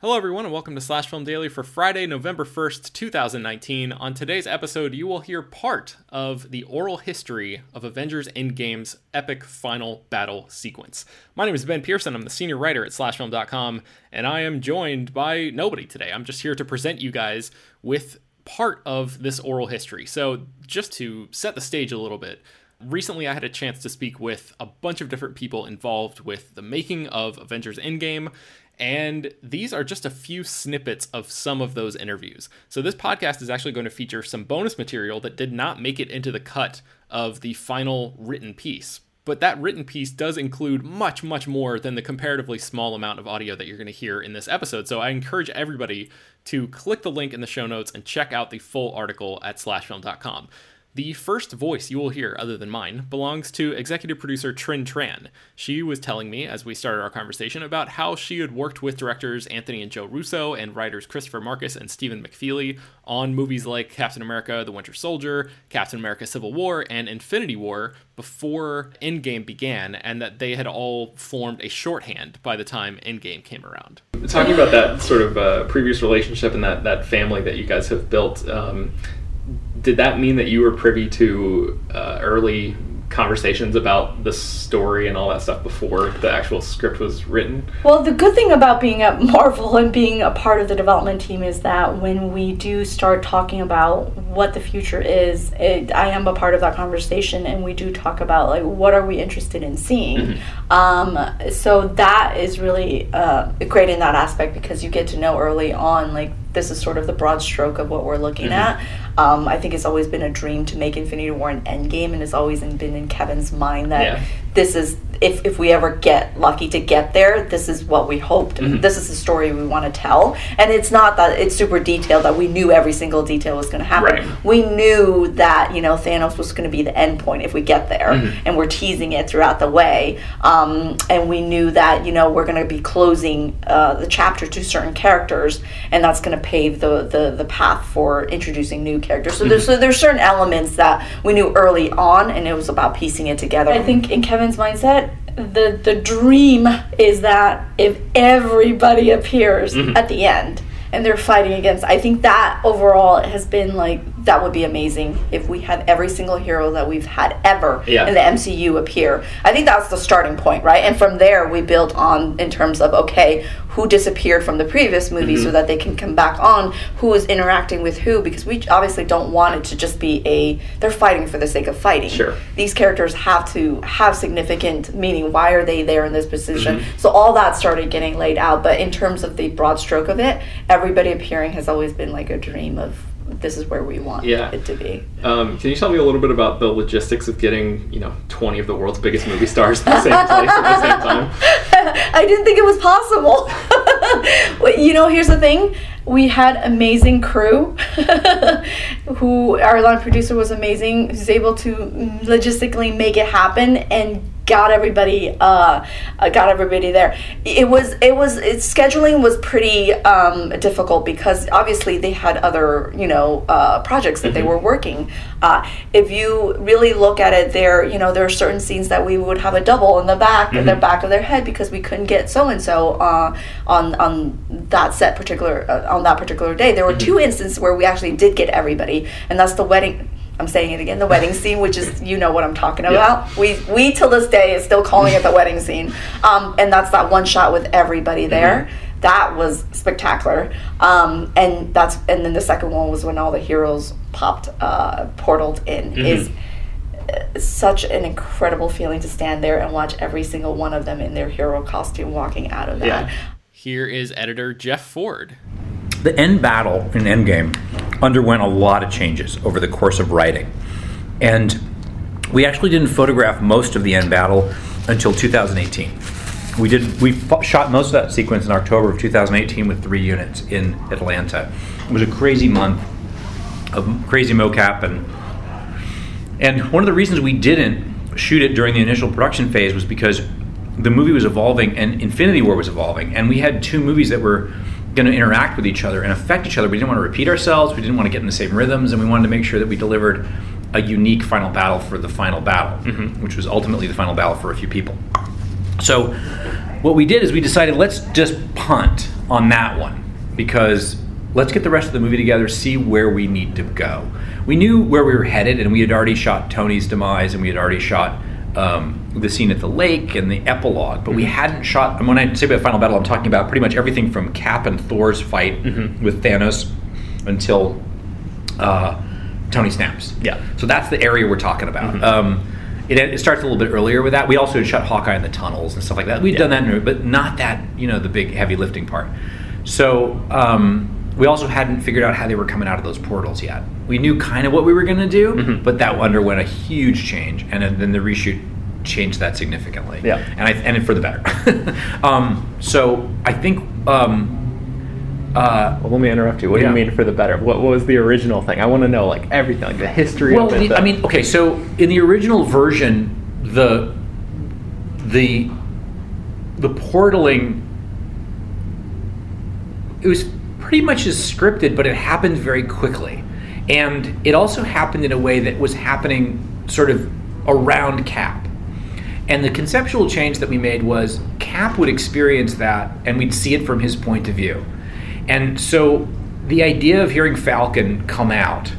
Hello, everyone, and welcome to Slash Film Daily for Friday, November 1st, 2019. On today's episode, you will hear part of the oral history of Avengers Endgame's epic final battle sequence. My name is Ben Pearson. I'm the senior writer at SlashFilm.com, and I am joined by nobody today. I'm just here to present you guys with part of this oral history. So, just to set the stage a little bit, recently I had a chance to speak with a bunch of different people involved with the making of Avengers Endgame and these are just a few snippets of some of those interviews. So, this podcast is actually going to feature some bonus material that did not make it into the cut of the final written piece. But that written piece does include much, much more than the comparatively small amount of audio that you're going to hear in this episode. So, I encourage everybody to click the link in the show notes and check out the full article at slashfilm.com. The first voice you will hear, other than mine, belongs to executive producer Trinh Tran. She was telling me, as we started our conversation, about how she had worked with directors Anthony and Joe Russo and writers Christopher Marcus and Stephen McFeely on movies like Captain America The Winter Soldier, Captain America Civil War, and Infinity War before Endgame began, and that they had all formed a shorthand by the time Endgame came around. Talking about that sort of uh, previous relationship and that, that family that you guys have built, um, did that mean that you were privy to uh, early conversations about the story and all that stuff before the actual script was written? Well, the good thing about being at Marvel and being a part of the development team is that when we do start talking about what the future is, it, I am a part of that conversation, and we do talk about like what are we interested in seeing. Mm-hmm. Um, so that is really uh, great in that aspect because you get to know early on like this is sort of the broad stroke of what we're looking mm-hmm. at. Um, I think it's always been a dream to make Infinity War an Endgame, and it's always been in Kevin's mind that yeah. this is if if we ever get lucky to get there, this is what we hoped. Mm-hmm. This is the story we want to tell, and it's not that it's super detailed that we knew every single detail was going to happen. Right. We knew that you know Thanos was going to be the end point if we get there, mm-hmm. and we're teasing it throughout the way. Um, and we knew that you know we're going to be closing uh, the chapter to certain characters, and that's going to pave the, the the path for introducing new characters. So there's so there's certain elements that we knew early on, and it was about piecing it together. I think in Kevin's mindset the the dream is that if everybody appears Mm-hmm. at the end and they're fighting against I think that overall has been like that would be amazing if we had every single hero that we've had ever Yeah. in the MCU appear. I think that's the starting point, right? And from there we build on in terms of okay, who disappeared from the previous movie Mm-hmm. so that they can come back on, who is interacting with who because we obviously don't want it to just be a they're fighting for the sake of fighting Sure. these characters have to have significant meaning. Why are they there in this position? Mm-hmm. So all that started getting laid out. But in terms of the broad stroke of it, everybody appearing has always been like a dream of this is where we want Yeah. it to be. Um, can you tell me a little bit about the logistics of getting, you know, 20 of the world's biggest movie stars in the same place at the same time? I didn't think it was possible. You know, here's the thing. We had amazing crew who our line producer was amazing, who's able to logistically make it happen and got everybody uh, uh, got everybody there. It was it was it, scheduling was pretty um, difficult because obviously they had other you know uh, projects that they were working. Uh, if you really look at it, there you know there are certain scenes that we would have a double in the back in the back of their head because we couldn't get so and so on on that set particular uh, on that particular day. There were two instances where we actually did get everybody, and that's the wedding. I'm saying it again, the wedding scene, which is you know what I'm talking about. We we till this day is still calling it the wedding scene, um, and that's that one shot with everybody there. That was spectacular, um, and that's and then the second one was when all the heroes popped uh, portaled in. Is uh, such an incredible feeling to stand there and watch every single one of them in their hero costume walking out of that. Yeah. Here is editor Jeff Ford. The end battle in Endgame underwent a lot of changes over the course of writing. And we actually didn't photograph most of the end battle until 2018. We did we shot most of that sequence in October of 2018 with three units in Atlanta. It was a crazy month of crazy mocap and and one of the reasons we didn't shoot it during the initial production phase was because the movie was evolving and Infinity War was evolving, and we had two movies that were going to interact with each other and affect each other. We didn't want to repeat ourselves. We didn't want to get in the same rhythms, and we wanted to make sure that we delivered a unique final battle for the final battle, which was ultimately the final battle for a few people. So, what we did is we decided let's just punt on that one because let's get the rest of the movie together, see where we need to go. We knew where we were headed, and we had already shot Tony's demise, and we had already shot um, the scene at the lake and the epilogue, but we hadn't shot. And when I say about final battle, I'm talking about pretty much everything from Cap and Thor's fight with Thanos until uh, Tony snaps. Yeah. So that's the area we're talking about. Um, it, it starts a little bit earlier with that. We also had shot Hawkeye in the tunnels and stuff like that. We'd done that, in- but not that you know the big heavy lifting part. So um, we also hadn't figured out how they were coming out of those portals yet. We knew kind of what we were going to do, but that underwent a huge change, and then the reshoot changed that significantly. Yeah. and I and for the better. um, so I think. Um, uh, Well, let me interrupt you. What do you mean for the better? What, what was the original thing? I want to know like everything, like the history well, of it. the- I mean, okay, so in the original version, the the the portaling it was pretty much as scripted, but it happened very quickly, and it also happened in a way that was happening sort of around Cap. And the conceptual change that we made was Cap would experience that, and we'd see it from his point of view. And so the idea of hearing Falcon come out,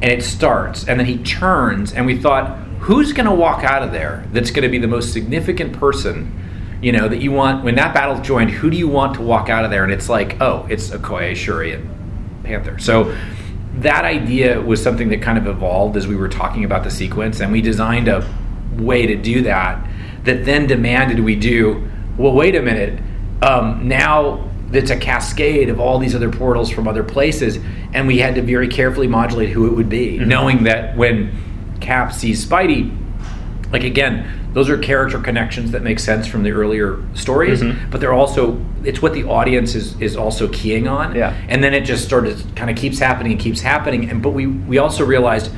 and it starts, and then he turns, and we thought, who's going to walk out of there that's going to be the most significant person, you know, that you want, when that battle's joined, who do you want to walk out of there? And it's like, oh, it's Okoye, Shuri, and Panther. So that idea was something that kind of evolved as we were talking about the sequence, and we designed a way to do that that then demanded we do well wait a minute um, now it's a cascade of all these other portals from other places and we had to very carefully modulate who it would be knowing that when cap sees spidey like again those are character connections that make sense from the earlier stories but they're also it's what the audience is is also keying on. Yeah. and then it just started kind of keeps happening and keeps happening and but we we also realized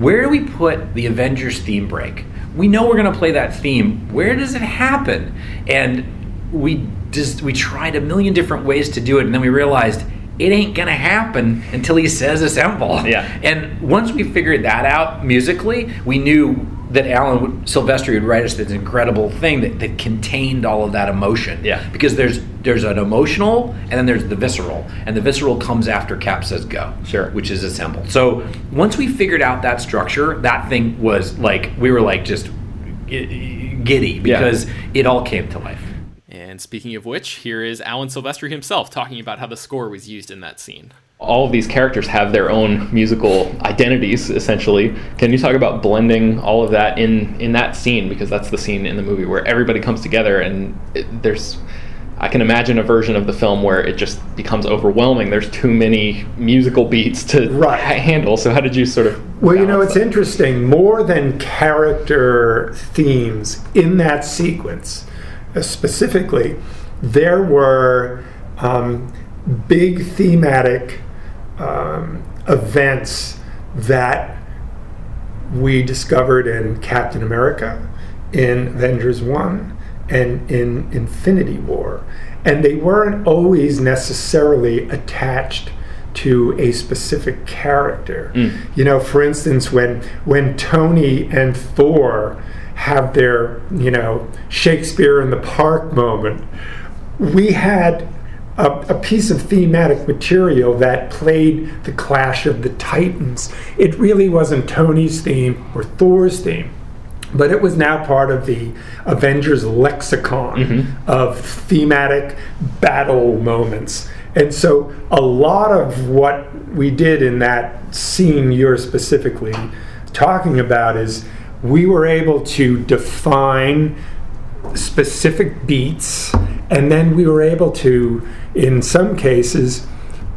where do we put the Avengers theme break? We know we're going to play that theme. Where does it happen? And we just we tried a million different ways to do it, and then we realized it ain't going to happen until he says assemble. Yeah. And once we figured that out musically, we knew that Alan would- Silvestri would write us this incredible thing that, that contained all of that emotion. Yeah. Because there's there's an emotional and then there's the visceral, and the visceral comes after Cap says go. Sure. Which is assembled. So once we figured out that structure, that thing was like we were like just giddy because it all came to life. And speaking of which, here is Alan Silvestri himself talking about how the score was used in that scene. All of these characters have their own musical identities essentially can you talk about blending all of that in in that scene because that's the scene in the movie where everybody comes together and it, there's i can imagine a version of the film where it just becomes overwhelming there's too many musical beats to Right. ha- handle so how did you sort of Well, you know, it's that? interesting. More than character themes in that sequence, uh, specifically, there were um, big thematic um, events that we discovered in Captain America, in Avengers 1, and in Infinity War. And they weren't always necessarily attached to a specific character. You know, for instance, when when Tony and Thor have their, you know, Shakespeare in the Park moment, we had a, a piece of thematic material that played the clash of the titans. It really wasn't Tony's theme or Thor's theme, but it was now part of the Avengers lexicon mm-hmm. of thematic battle moments. And so a lot of what we did in that scene you're specifically talking about is we were able to define specific beats, and then we were able to, in some cases,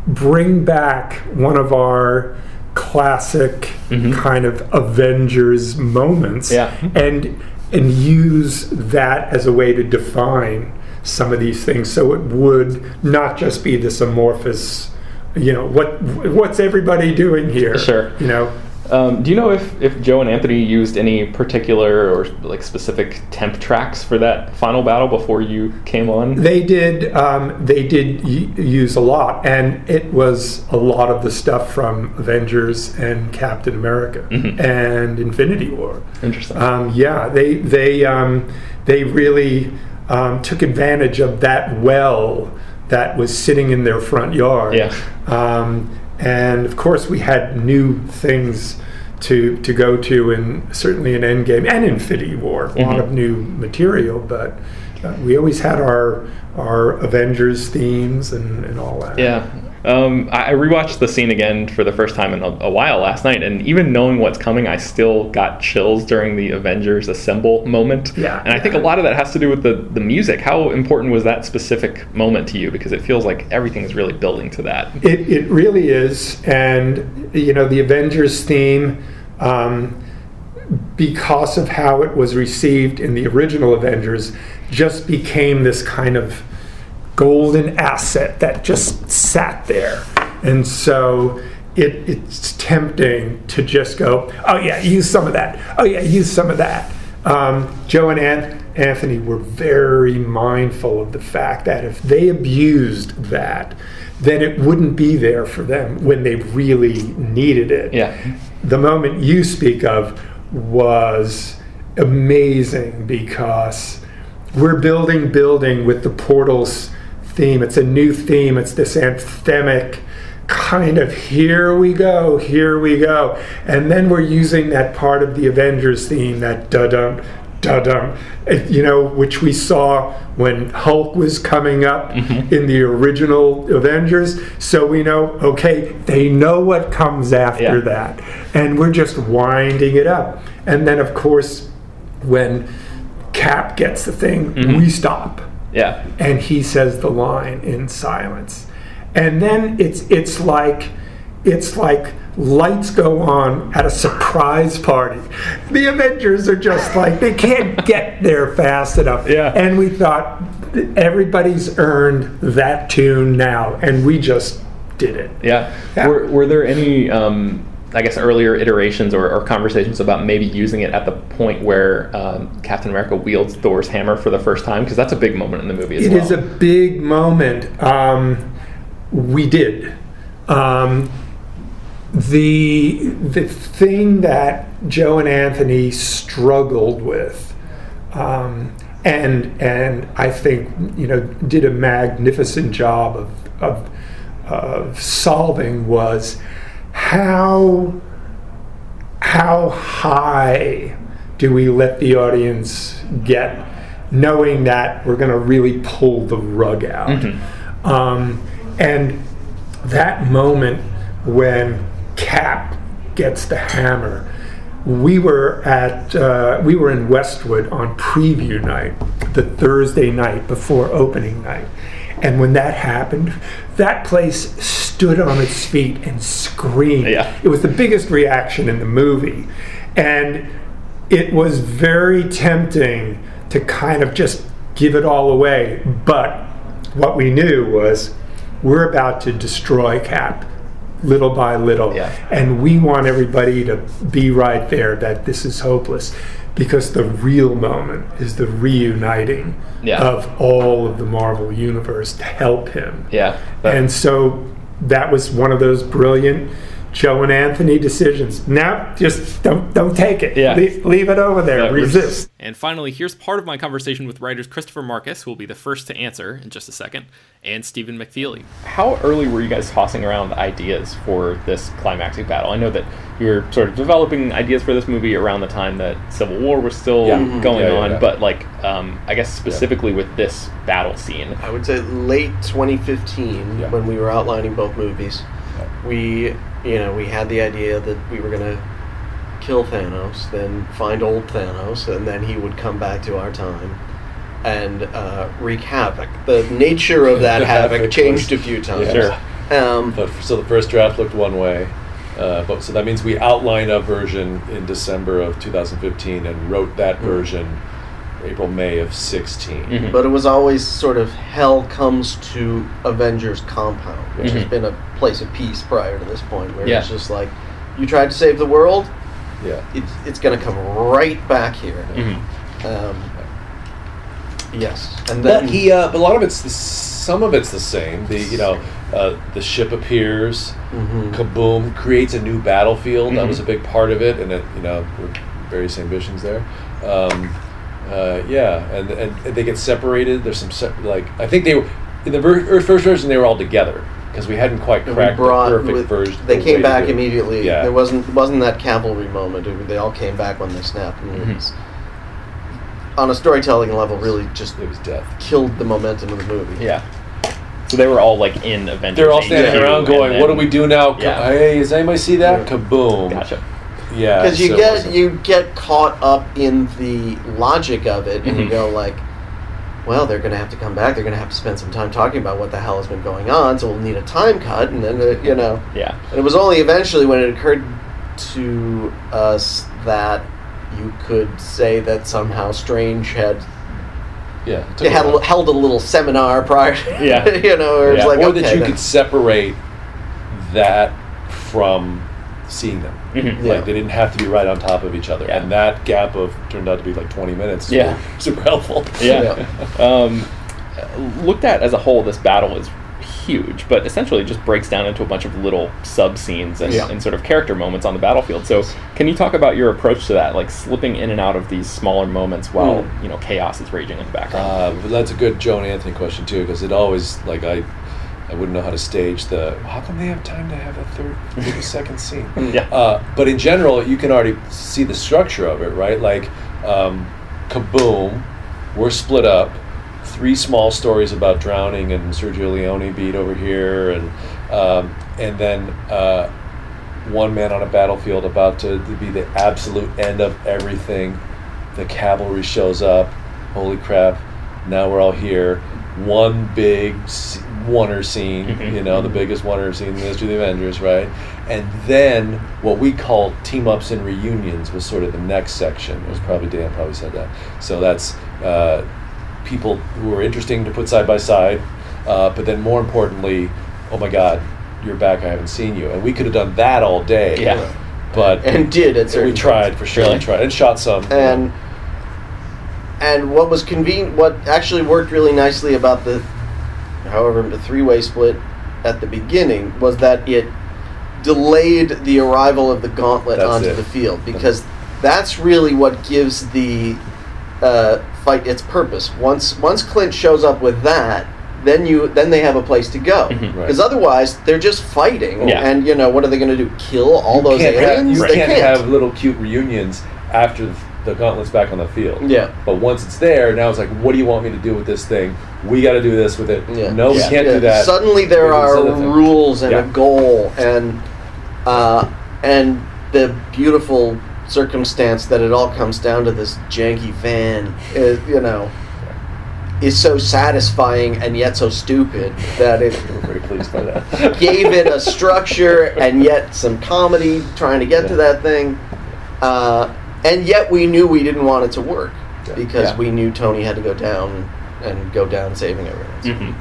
bring back one of our classic mm-hmm. kind of Avengers moments, Yeah. and and use that as a way to define some of these things, so it would not just be this amorphous. You know what? What's everybody doing here? Sure. You know, um, do you know if, if Joe and Anthony used any particular or like specific temp tracks for that final battle before you came on? They did. Um, they did y- use a lot, and it was a lot of the stuff from Avengers and Captain America and Infinity War. Interesting. Um, yeah, they they um, they really um, took advantage of that well that was sitting in their front yard. Yeah. Um, and of course, we had new things to to go to, and certainly in Endgame and Infinity War, a lot of new material. But uh, we always had our our Avengers themes and, and all that. Yeah. Um, I I rewatched the scene again for the first time in a, a while last night, and even knowing what's coming, I still got chills during the Avengers Assemble moment. Yeah, And I think a lot of that has to do with the, the music. How important was that specific moment to you? Because it feels like everything is really building to that. It, it really is. And, you know, the Avengers theme, um, because of how it was received in the original Avengers, just became this kind of golden asset that just sat there. And so it, it's tempting to just go, oh, yeah, use some of that. Oh, yeah, use some of that. Um, Joe and An- Anthony were very mindful of the fact that if they abused that, then it wouldn't be there for them when they really needed it. Yeah. The moment you speak of was amazing because we're building building with the portals theme. It's a new theme. It's this anthemic kind of here we go, here we go. And then we're using that part of the Avengers theme, that da dum, da dum, eh, you know, which we saw when Hulk was coming up mm-hmm. in the original Avengers. So we know, okay, they know what comes after Yeah. that. And we're just winding it up. And then, of course, when Cap gets the thing, mm-hmm. we stop Yeah. and he says the line in silence and then it's it's like it's like lights go on at a surprise party the avengers are just like they can't get there fast enough Yeah. and we thought everybody's earned that tune now and we just did it Yeah. Yeah. Were, were there any, um, I guess, earlier iterations or, or conversations about maybe using it at the point where um, Captain America wields Thor's hammer for the first time? Because that's a big moment in the movie as It well. is a big moment. Um, we did. Um, the the thing that Joe and Anthony struggled with, um, and and I think you know did a magnificent job of of, of solving was how how high do we let the audience get, knowing that we're going to really pull the rug out, um, and that moment when Cap gets the hammer. We were at uh, we were in Westwood on preview night, the Thursday night before opening night, and when that happened, that place stood on its feet and screamed. Yeah. It was the biggest reaction in the movie, and it was very tempting to kind of just give it all away. But what we knew was we're about to destroy Cap little by little. Yeah. And we want everybody to be right there that this is hopeless because the real moment is the reuniting Yeah. of all of the Marvel universe to help him. Yeah. But- And so that was one of those brilliant Joe and Anthony decisions. Now, just don't don't take it. Yeah. Leave, leave it over there. Yeah, Resist. And finally, here's part of my conversation with writers Christopher Marcus, who will be the first to answer in just a second, and Stephen McFeely. how early were you guys tossing around ideas for this climactic battle? I know that you were sort of developing ideas for this movie around the time that Civil War was still Yeah. Mhm. going Yeah, yeah, on, yeah. but like, um, I guess specifically with this battle scene. I would say late 2015 Yeah. when we were outlining both movies. We, you know, we had the idea that we were going to kill Thanos, then find old Thanos, and then he would come back to our time and uh, wreak havoc. The nature of that havoc changed a few times. Sure. Um, But so the first draft looked one way, uh, but so that means we outlined a version in December of 2015 and wrote that Hmm. version April May of 16. Mhm. but it was always sort of hell comes to Avengers compound, which has Mhm. been a place of peace prior to this point, where Yeah. it's just like, you tried to save the world, Yeah. it's, it's going to come right back here. Mhm. Um, yes, and then But he, uh, but a lot of it's the, some of it's the same. The you know, uh, the ship appears, Mhm. kaboom, creates a new battlefield. That was a big part of it, and it, you know, with various ambitions there. Um, uh, yeah, and, and and they get separated. There's some se- like I think they were in the ver- first version they were all together because we hadn't quite we cracked brought the perfect with- version. They way came back do it. immediately. Yeah. There wasn't wasn't that cavalry moment. It- they all came back when they snapped. And Mm-hmm. it was, on a storytelling level, really just It was death. killed the momentum of the movie. Yeah. So they were all like in Avengers. They're all standing around going, then- "What do we do now? Yeah. Hey, does anybody see that? Yeah. Kaboom!" Gotcha. Yeah, because you so get you get caught up in the logic of it, and you Mhm. go like, well, they're going to have to come back. They're going to have to spend some time talking about what the hell has been going on. So we'll need a time cut, and then uh, you know. Yeah. And it was only eventually when it occurred to us that you could say that somehow Strange had yeah, they had a, held a little seminar prior. Yeah. you know, or Yeah. like or okay, that you then- could separate that from seeing them. Mhm. Yeah. Like they didn't have to be right on top of each other, Yeah. and that gap of turned out to be like 20 minutes. Yeah. super helpful. Yeah. um, looked at as a whole, this battle is huge, but essentially it just breaks down into a bunch of little sub scenes and, Yeah. and sort of character moments on the battlefield. So, can you talk about your approach to that, like slipping in and out of these smaller moments while Mm. you know chaos is raging in the background? Uh, that's a good Joe and Anthony question too, because it always like I, I wouldn't know how to stage the. How come they have time to have a third, 30 second scene? Yeah. Uh, but in general, you can already see the structure of it, right? Like, um, kaboom, we're split up. Three small stories about drowning and Sergio Leone beat over here, and um, and then uh, one man on a battlefield about to, to be the absolute end of everything. The cavalry shows up. Holy crap! Now we're all here. One big oner scene, Mhm. you know, the biggest oner scene in the history of the Avengers, right? And then what we call team ups and reunions was sort of the next section. It was probably Dan probably said that. So that's uh, people who are interesting to put side by side, uh, but then more importantly, oh my God, you're back! I haven't seen you, and we could have done that all day. Yeah. but and did at certain we tried for sure. Really? We tried and shot some. and and what was convenient what actually worked really nicely about the however the three-way split at the beginning was that it delayed the arrival of the gauntlet That's onto it. the field because that's really what gives the uh, fight its purpose. Once once Clint shows up with that, then you then they have a place to go. Right. Because otherwise, they're just fighting, Yeah. and you know what are they going to do? Kill all You those can't have- aliens? you they can't, can't. have little cute reunions after the, gauntlet's back on the field. Yeah. But once it's there, now it's like, what do you want me to do with this thing? We got to do this with it. Yeah. No, we Yeah. can't Yeah. do that. Suddenly there are rules and a goal and uh, and the beautiful circumstance that it all comes down to this janky van is you know is so satisfying and yet so stupid that it very pleased by that. gave it a structure and yet some comedy trying to get to that thing uh, and yet we knew we didn't want it to work Yeah. because Yeah. we knew Tony had to go down and go down saving everyone. Mm-hmm.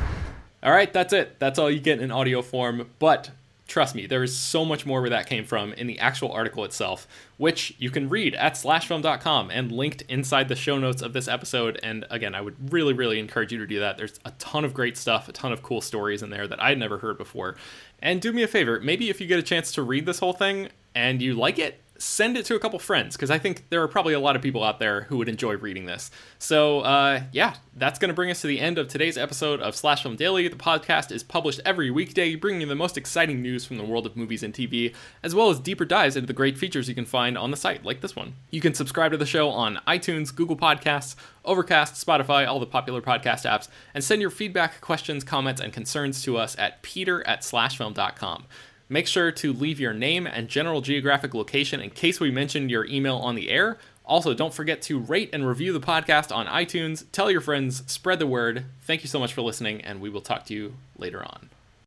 All right, that's it. That's all you get in audio form. But trust me, there is so much more where that came from in the actual article itself, which you can read at slashfilm.com and linked inside the show notes of this episode. And again, I would really, really encourage you to do that. There's a ton of great stuff, a ton of cool stories in there that I'd never heard before. And do me a favor, maybe if you get a chance to read this whole thing and you like it, send it to a couple friends because I think there are probably a lot of people out there who would enjoy reading this. So, uh, yeah, that's going to bring us to the end of today's episode of Slash Film Daily. The podcast is published every weekday, bringing you the most exciting news from the world of movies and TV, as well as deeper dives into the great features you can find on the site, like this one. You can subscribe to the show on iTunes, Google Podcasts, Overcast, Spotify, all the popular podcast apps, and send your feedback, questions, comments, and concerns to us at peter at slashfilm.com. Make sure to leave your name and general geographic location in case we mention your email on the air. Also, don't forget to rate and review the podcast on iTunes. Tell your friends, spread the word. Thank you so much for listening, and we will talk to you later on.